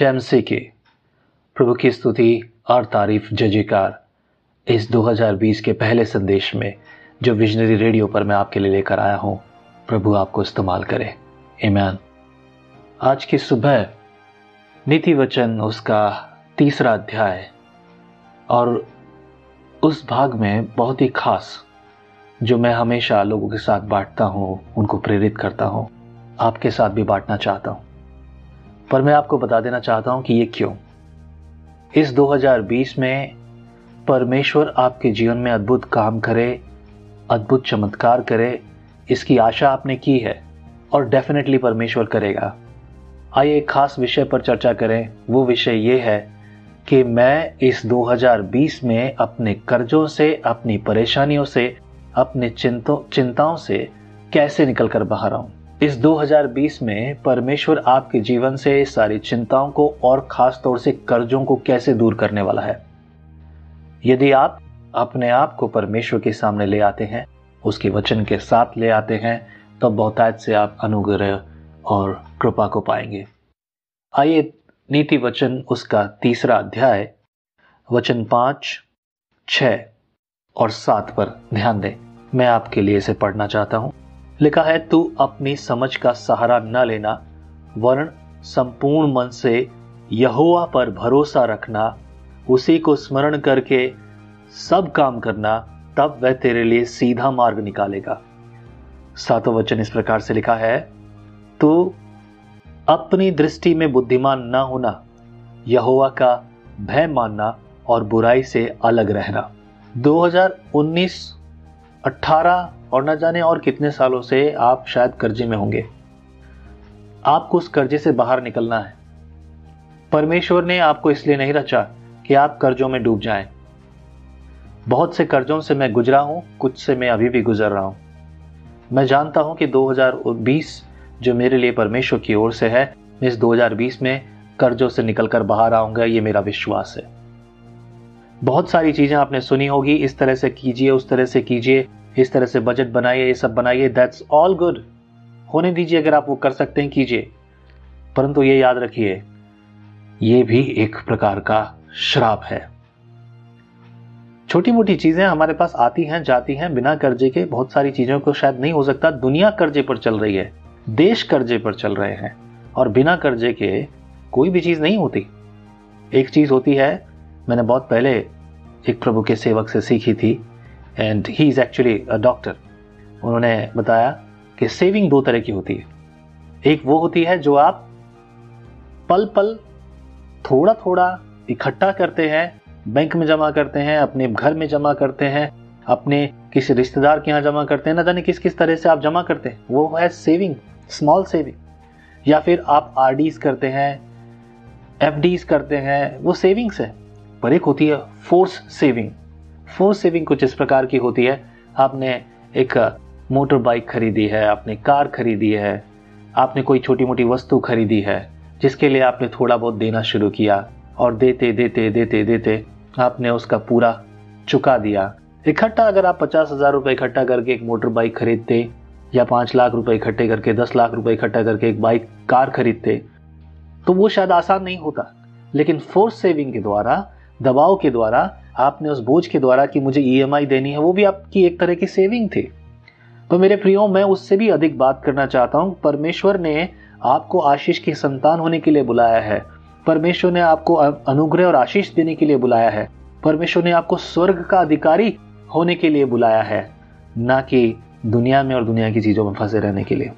चैमसे के। प्रभु की स्तुति और तारीफ़ जयकार इस 2020 के पहले संदेश में जो विजनरी रेडियो पर मैं आपके लिए लेकर आया हूँ, प्रभु आपको इस्तेमाल करे। ईमान आज की सुबह नीति वचन उसका तीसरा अध्याय और उस भाग में बहुत ही खास जो मैं हमेशा लोगों के साथ बांटता हूँ, उनको प्रेरित करता हूँ, आपके साथ भी बांटना चाहता हूँ। पर मैं आपको बता देना चाहता हूँ कि ये क्यों? इस 2020 में परमेश्वर आपके जीवन में अद्भुत काम करे, अद्भुत चमत्कार करे, इसकी आशा आपने की है और डेफिनेटली परमेश्वर करेगा। आइए एक खास विषय पर चर्चा करें। वो विषय ये है कि मैं इस 2020 में अपने कर्जों से, अपनी परेशानियों से, अपने चिंतों, चिंताओं से कैसे निकलकर बाहर आऊँ? इस 2020 में परमेश्वर आपके जीवन से सारी चिंताओं को और खास तौर से कर्जों को कैसे दूर करने वाला है? यदि आप अपने आप को परमेश्वर के सामने ले आते हैं, उसके वचन के साथ ले आते हैं तो बहुतायत से आप अनुग्रह और कृपा को पाएँगे। आइए नीति वचन उसका तीसरा अध्याय, वचन पाँच छ और सात पर ध्यान दें। मैं आपके लिए इसे पढ़ना चाहता हूँ। लिखा है, तू अपनी समझ का सहारा न लेना वर्ण संपूर्ण मन से यहोवा पर भरोसा रखना, उसी को स्मरण करके सब काम करना, तब वह तेरे लिए सीधा मार्ग निकालेगा। सातों वचन इस प्रकार से लिखा है तो अपनी दृष्टि में बुद्धिमान न होना, यहोवा का भय मानना और बुराई से अलग रहना। 2019 18 और न जाने और कितने सालों से आप शायद कर्जे में होंगे। आपको उस कर्जे से बाहर निकलना है। परमेश्वर ने आपको इसलिए नहीं रचा कि आप कर्जों में डूब जाएँ। बहुत से कर्जों से मैं गुजरा हूँ, कुछ से मैं अभी भी गुजर रहा हूँ। मैं जानता हूँ कि 2020 जो मेरे लिए परमेश्वर की ओर से है, इस 2020 में कर्जों से निकलकर बाहर आऊँगा, ये मेरा विश्वास है। बहुत सारी चीज़ें आपने सुनी होगी, इस तरह से कीजिए, उस तरह से कीजिए। इस तरह से बजट बनाइए, ये सब बनाइए दैट्स ऑल गुड होने दीजिए अगर आप वो कर सकते हैं, कीजिए। परंतु ये याद रखिए, ये भी एक प्रकार का श्राप है। छोटी मोटी चीज़ें हमारे पास आती हैं, जाती हैं, बिना कर्जे के बहुत सारी चीज़ों को शायद नहीं हो सकता, दुनिया कर्जे पर चल रही है, देश कर्जे पर चल रहे हैं, और बिना कर्जे के कोई भी चीज़ नहीं होती। एक चीज़ होती है, मैंने बहुत पहले एक प्रभु के सेवक से सीखी थी and he is actually a doctor उन्होंने बताया कि सेविंग दो तरह की होती है। एक वो होती है जो आप पल पल थोड़ा थोड़ा इकट्ठा करते हैं बैंक में जमा करते हैं, अपने घर में जमा करते हैं, अपने किसी रिश्तेदार के यहाँ जमा करते हैं, ना जाने किस किस तरह से आप जमा करते हैं। वो है सेविंग स्मॉल सेविंग या फिर आप आर करते हैं एफ़ करते हैं, वो सेविंग्स है। पर एक होती है फोर्स सेविंग फोर्स सेविंग कुछ इस प्रकार की होती है। आपने एक मोटर बाइक खरीदी है, आपने कार खरीदी है, आपने कोई छोटी मोटी वस्तु खरीदी है, जिसके लिए आपने थोड़ा बहुत देना शुरू किया और देते देते देते देते आपने उसका पूरा चुका दिया। इकट्ठा अगर आप पचास हज़ार रुपए इकट्ठा करके एक मोटर बाइक खरीदते या पाँच लाख रुपए इकट्ठे करके, दस लाख रुपए इकट्ठा करके एक बाइक कार खरीदते तो वो शायद आसान नहीं होता। लेकिन फोर्स सेविंग के द्वारा, दबाव के द्वारा आपने उस बोझ के द्वारा कि मुझे ईएमआई देनी है, वो भी आपकी एक तरह की सेविंग थी। तो मेरे प्रियो, मैं उससे भी अधिक बात करना चाहता हूँ। परमेश्वर ने आपको आशीष की संतान होने के लिए बुलाया है। परमेश्वर ने आपको अनुग्रह और आशीष देने के लिए बुलाया है। परमेश्वर ने आपको स्वर्ग का अधिकारी होने के लिए बुलाया है, ना कि दुनिया में और दुनिया की चीज़ों में फंसे रहने के लिए।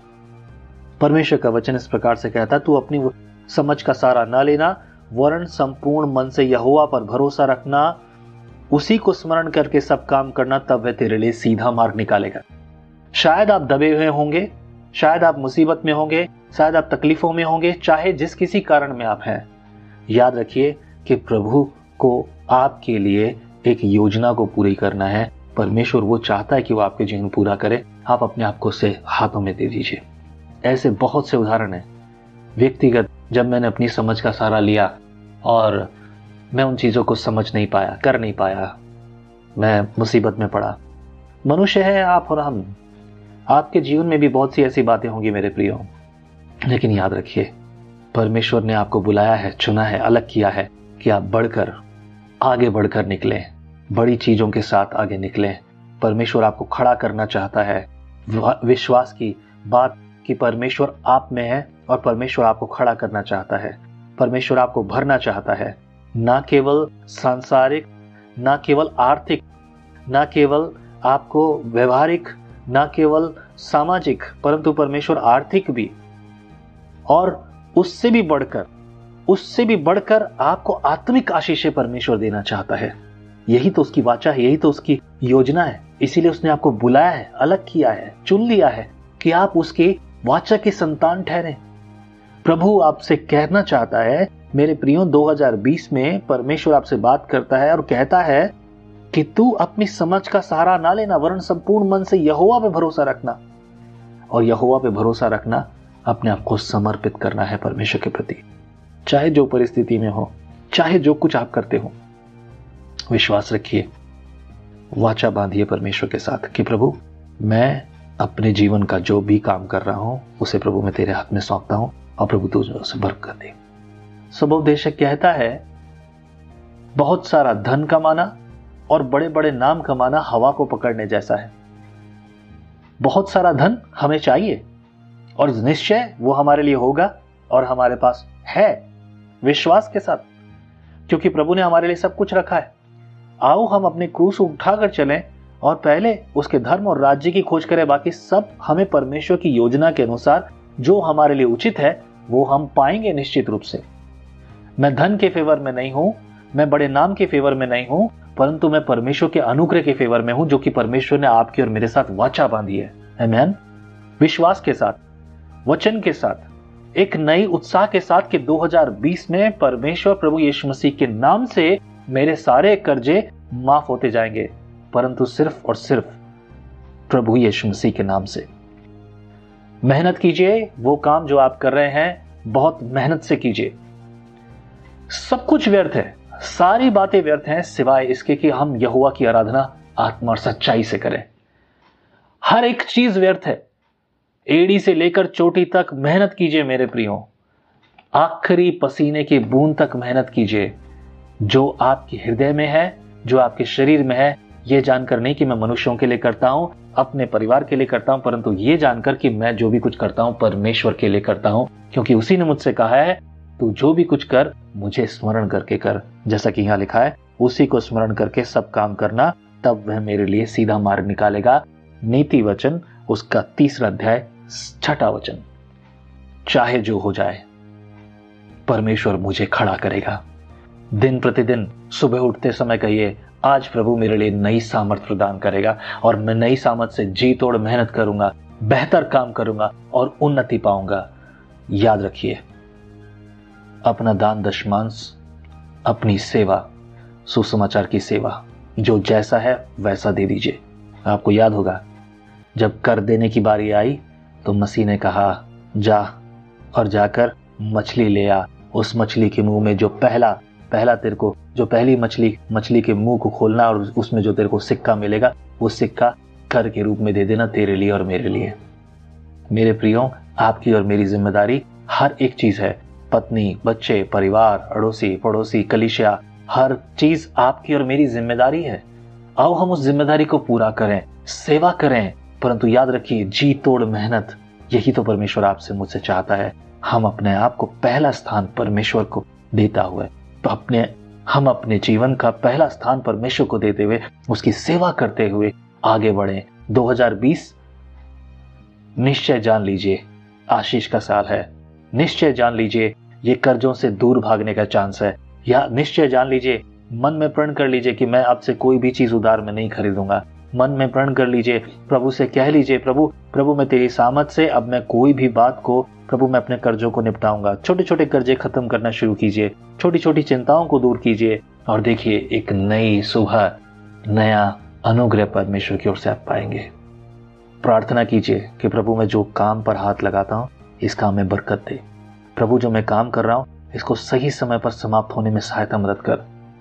परमेश्वर का वचन इस प्रकार से कहता, तू अपनी समझ का सारा ना लेना वर्ण संपूर्ण मन से यहुआ पर भरोसा रखना उसी को स्मरण करके सब काम करना, तब वह तेरे लिए सीधा मार्ग निकालेगा। शायद आप दबे हुए होंगे, शायद आप मुसीबत में होंगे, शायद आप तकलीफों में होंगे, चाहे जिस किसी कारण में आप हैं। याद रखिए कि प्रभु को आपके लिए एक योजना को पूरी करना है। परमेश्वर वो चाहता है कि वो आपके जीवन पूरा करे। आप अपने आप को से हाथों में दे दीजिए। ऐसे बहुत से उदाहरण हैं। व्यक्तिगत, जब मैंने अपनी समझ का सहारा लिया और मैं उन चीज़ों को समझ नहीं पाया, कर नहीं पाया। मैं मुसीबत में पड़ा। मनुष्य है आप और हम। आपके जीवन में भी बहुत सी ऐसी बातें होंगी मेरे प्रियो। लेकिन याद रखिए, परमेश्वर ने आपको बुलाया है, चुना है, अलग किया है कि आप बढ़कर, आगे बढ़कर निकले, बड़ी चीज़ों के साथ आगे निकले। परमेश्वर आपको खड़ा करना चाहता है। विश्वास की बात कि परमेश्वर आप में है और परमेश्वर आपको खड़ा करना चाहता है। परमेश्वर आपको भरना चाहता है। ना केवल सांसारिक, ना केवल आर्थिक, ना केवल आपको व्यवहारिक, ना केवल सामाजिक, परंतु परमेश्वर आर्थिक भी। और उससे भी बढ़कर, उससे भी बढ़कर आपको आत्मिक आशीष परमेश्वर देना चाहता है। यही तो उसकी वाचा है, यही तो उसकी योजना है। इसीलिए उसने आपको बुलाया है, अलग किया है, चुन लिया है कि आप उसके वाचा के संतान ठहरे। प्रभु आपसे कहना चाहता है, मेरे प्रियो 2020 में परमेश्वर आपसे बात करता है और कहता है कि तू अपनी समझ का सहारा ना लेना, वरन संपूर्ण मन से यहोवा पे भरोसा रखना। और यहोवा पे भरोसा रखना, अपने आप को समर्पित करना है परमेश्वर के प्रति। चाहे जो परिस्थिति में हो, चाहे जो कुछ आप करते हो, विश्वास रखिए, वाचा बांधिए परमेश्वर के साथ कि प्रभु, मैं अपने जीवन का जो भी काम कर रहा हूँ, उसे प्रभु मैं तेरे हाथ में सौंपता हूँ। और प्रभु तू उसे भर कर दे। स्वभावदेशक कहता है, बहुत सारा धन कमाना और बड़े बड़े नाम कमाना हवा को पकड़ने जैसा है। बहुत सारा धन हमें चाहिए और निश्चय वो हमारे लिए होगा और हमारे पास है विश्वास के साथ, क्योंकि प्रभु ने हमारे लिए सब कुछ रखा है। आओ हम अपने क्रूस उठाकर चलें और पहले उसके धर्म और राज्य की खोज करें। बाकी सब हमें परमेश्वर की योजना के अनुसार जो हमारे लिए उचित है वो हम पाएँगे निश्चित रूप से। मैं धन के फेवर में नहीं हूँ, मैं बड़े नाम के फेवर में नहीं हूँ, परंतु मैं परमेश्वर के अनुग्रह के फेवर में हूँ, जो कि परमेश्वर ने आपकी और मेरे साथ वाचा बांधी है। Amen? विश्वास के साथ, वचन के साथ, एक नई उत्साह के साथ कि 2020 में परमेश्वर प्रभु यीशु मसीह के नाम से मेरे सारे कर्जे माफ़ होते जाएँगे, परंतु सिर्फ़ और सिर्फ़ प्रभु यीशु मसीह के नाम से। मेहनत कीजिए, वो काम जो आप कर रहे हैं, बहुत मेहनत से कीजिए। सब कुछ व्यर्थ है। सारी बातें व्यर्थ हैं, सिवाय इसके कि हम यहुआ की आराधना आत्मा और सच्चाई से करें। हर एक चीज़ व्यर्थ है। एड़ी से लेकर चोटी तक मेहनत कीजिए, मेरे प्रियो। आखिरी पसीने की बूंद तक मेहनत कीजिए। जो आपके हृदय में है, जो आपके शरीर में है यह जानकर नहीं कि मैं मनुष्यों के लिए करता हूँ, अपने परिवार के लिए करता हूँ, परंतु यह जानकर कि मैं जो भी कुछ करता हूँ, परमेश्वर के लिए करता हूँ, क्योंकि उसी ने मुझसे कहा है, तू जो भी कुछ कर, मुझे स्मरण करके कर। जैसा कि यहाँ लिखा है, उसी को स्मरण करके सब काम करना, तब वह मेरे लिए सीधा मार्ग निकालेगा। नीति वचन, उसका तीसरा अध्याय, छठा वचन। चाहे जो हो जाए, परमेश्वर मुझे खड़ा करेगा। दिन प्रतिदिन सुबह उठते समय कहिए आज प्रभु मेरे लिए नई सामर्थ प्रदान करेगा और मैं नई सामर्थ से जी तोड़ मेहनत करूँगा, बेहतर काम करूँगा और उन्नति पाऊँगा। याद रखिए, अपना दान दशमांश, अपनी सेवा, सुसमाचार की सेवा, जो जैसा है वैसा दे दीजिए। आपको याद होगा, जब कर देने की बारी आई तो मसीह ने कहा, जा और जाकर मछली ले आ। उस मछली के मुँह में जो पहला पहला तेरे को, जो पहली मछली मछली के मुँह को खोलना और उसमें जो तेरे को सिक्का मिलेगा, वो सिक्का कर के रूप में दे देना तेरे लिए और मेरे लिए। मेरे प्रियो, आपकी और मेरी ज़िम्मेदारी हर एक चीज़ है। पत्नी, बच्चे, परिवार, अड़ोसी, पड़ोसी, कलिशिया, हर चीज़ आपकी और मेरी ज़िम्मेदारी है। आओ हम उस ज़िम्मेदारी को पूरा करें, सेवा करें, परंतु याद रखिए, जी तोड़ मेहनत, यही तो परमेश्वर आपसे मुझसे चाहता है। हम अपने आप को पहला स्थान परमेश्वर को देता हुआ तो अपने, हम अपने जीवन का पहला स्थान परमेश्वर को देते हुए, उसकी सेवा करते हुए आगे बढ़े। 2020 निश्चय जान लीजिए, आशीष का साल है। निश्चय जान लीजिए, ये कर्जों से दूर भागने का चांस है। या निश्चय जान लीजिए, मन में प्रण कर लीजिए कि मैं आपसे कोई भी चीज़ उधार में नहीं खरीदूँगा। मन में प्रण कर लीजिए, प्रभु से कह लीजिए, प्रभु प्रभु मैं तेरी सामत से, अब मैं कोई भी बात को, प्रभु मैं अपने कर्जों को निपटाऊँगा। छोटे छोटे कर्जे खत्म करना शुरू कीजिए छोटी छोटी चिंताओं को दूर कीजिए और देखिए एक नई सुबह, नया अनुग्रह परमेश्वर की ओर से आप पाएँगे। प्रार्थना कीजिए कि प्रभु मैं जो काम पर हाथ लगाता हूँ, इस काम में बरकत दे। प्रभु जो मैं काम कर रहा हूँ, इसको सही समय पर समाप्त होने में सहायता मदद कर।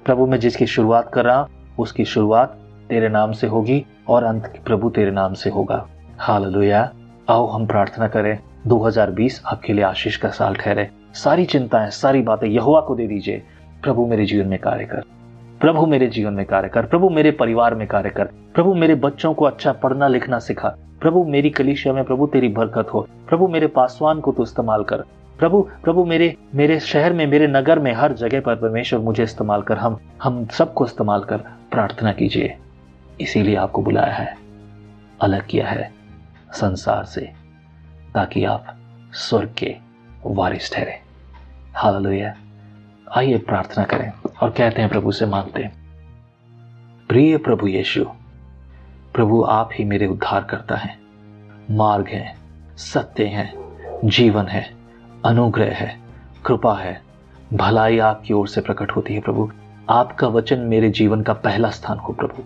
प्रभु मैं जिसकी शुरुआत कर रहा हूँ, उसकी शुरुआत तेरे नाम से होगी और अंत प्रभु तेरे नाम से होगा। हाल आओ हम प्रार्थना करें। 2020 आपके लिए आशीष का साल ठहरे। सारी चिंताएँ, सारी बातें यहुआ को दे दीजिए। प्रभु मेरे जीवन में कार्य कर। प्रभु मेरे जीवन में कार्य कर। प्रभु मेरे परिवार में कार्य कर। प्रभु मेरे बच्चों को अच्छा पढ़ना, लिखना सिखा। प्रभु मेरी कलिशिया में प्रभु तेरी बरकत हो। प्रभु मेरे पासवान को तो इस्तेमाल कर। प्रभु प्रभु मेरे मेरे शहर में, मेरे नगर में, हर जगह पर परमेश्वर मुझे इस्तेमाल कर। हम हम सबको इस्तेमाल कर। प्रार्थना कीजिए। इसीलिए आपको बुलाया है, अलग किया है संसार से, ताकि आप स्वर्ग के वारिस ठहरे। हालेलुया। आइए प्रार्थना करें और कहते हैं प्रभु से मांगते हैं, प्रिय प्रभु यीशु, प्रभु आप ही मेरे उद्धार करता है। मार्ग है, सत्य है, जीवन है, अनुग्रह है, कृपा है, भलाई आपकी ओर से प्रकट होती है प्रभु। आपका वचन मेरे जीवन का पहला स्थान हो प्रभु।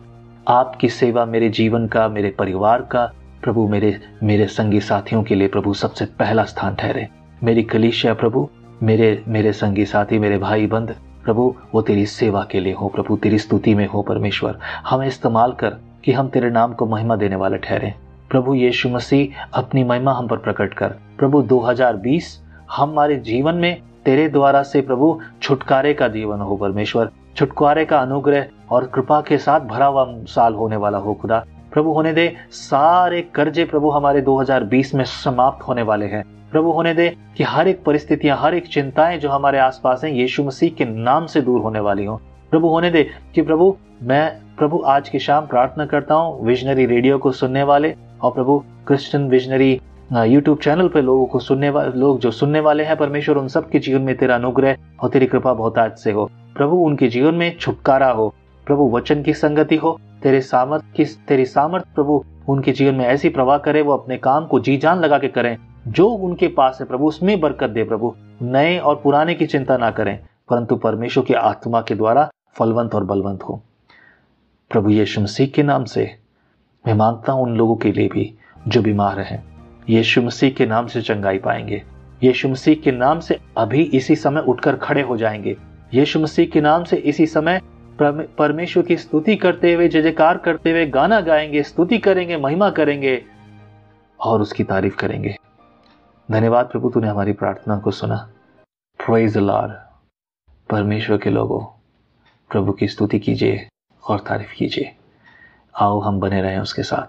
आपकी सेवा मेरे जीवन का, मेरे परिवार का, प्रभु मेरे मेरे संगी साथियों के लिए प्रभु सबसे पहला स्थान ठहरे। मेरी कलिशिया प्रभु, मेरे मेरे संगी साथी, मेरे भाई बंद, प्रभु, वो तेरी सेवा के लिए हो, प्रभु, तेरी स्तुति में हो परमेश्वर। हमें इस्तेमाल कर कि हम तेरे नाम को महिमा देने वाले ठहरे। प्रभु यीशु मसीह, अपनी महिमा हम पर प्रकट कर। प्रभु 2020 हमारे जीवन में तेरे द्वारा से प्रभु छुटकारे का जीवन हो परमेश्वर। छुटकारे का अनुग्रह और कृपा के साथ भरा हुआ साल होने वाला हो खुदा। प्रभु होने दे, सारे कर्जे प्रभु हमारे 2020 में समाप्त होने वाले हैं। प्रभु होने दे कि हर एक परिस्थितियाँ, हर एक चिंताएँ जो हमारे आसपास हैं, यीशु मसीह के नाम से दूर होने वाली हो। प्रभु होने दे कि प्रभु, मैं प्रभु आज की शाम प्रार्थना करता हूँ, विजनरी रेडियो को सुनने वाले और Prabhu Christian Visionary YouTube channel पर लोगों को सुनने वाले लोग जो सुनने वाले हैं, परमेश्वर उन सब के जीवन में तेरा अनुग्रह और तेरी कृपा बहुत आज से हो। प्रभु उनके जीवन में छुटकारा हो, प्रभु वचन की संगति हो, तेरे सामर्थ की, तेरी सामर्थ प्रभु उनके जीवन में ऐसी प्रवाह करे, वो अपने काम को जी जान लगा के करें, जो उनके पास है प्रभु उसमें बरकत दे प्रभु, नए और पुराने की चिंता ना करें, परंतु परमेश्वर की आत्मा के द्वारा फलवंत और बलवंत हो। प्रभु यीशु मसीह के नाम से मैं माँगता हूँ उन लोगों के लिए भी जो बीमार हैं, यीशु मसीह के नाम से चंगाई पाएँगे, यीशु मसीह के नाम से अभी इसी समय उठकर खड़े हो जाएँगे यीशु मसीह के नाम से इसी समय परमेश्वर की स्तुति करते हुए, जय जयकार करते हुए गाना गाएँगे, स्तुति करेंगे, महिमा करेंगे और उसकी तारीफ़ करेंगे। धन्यवाद प्रभु, तूने हमारी प्रार्थना को सुना। प्रोइज लॉर्ड परमेश्वर के लोगों, प्रभु की स्तुति कीजिए और तारीफ़ कीजिए। आओ, हम बने रहें उसके साथ।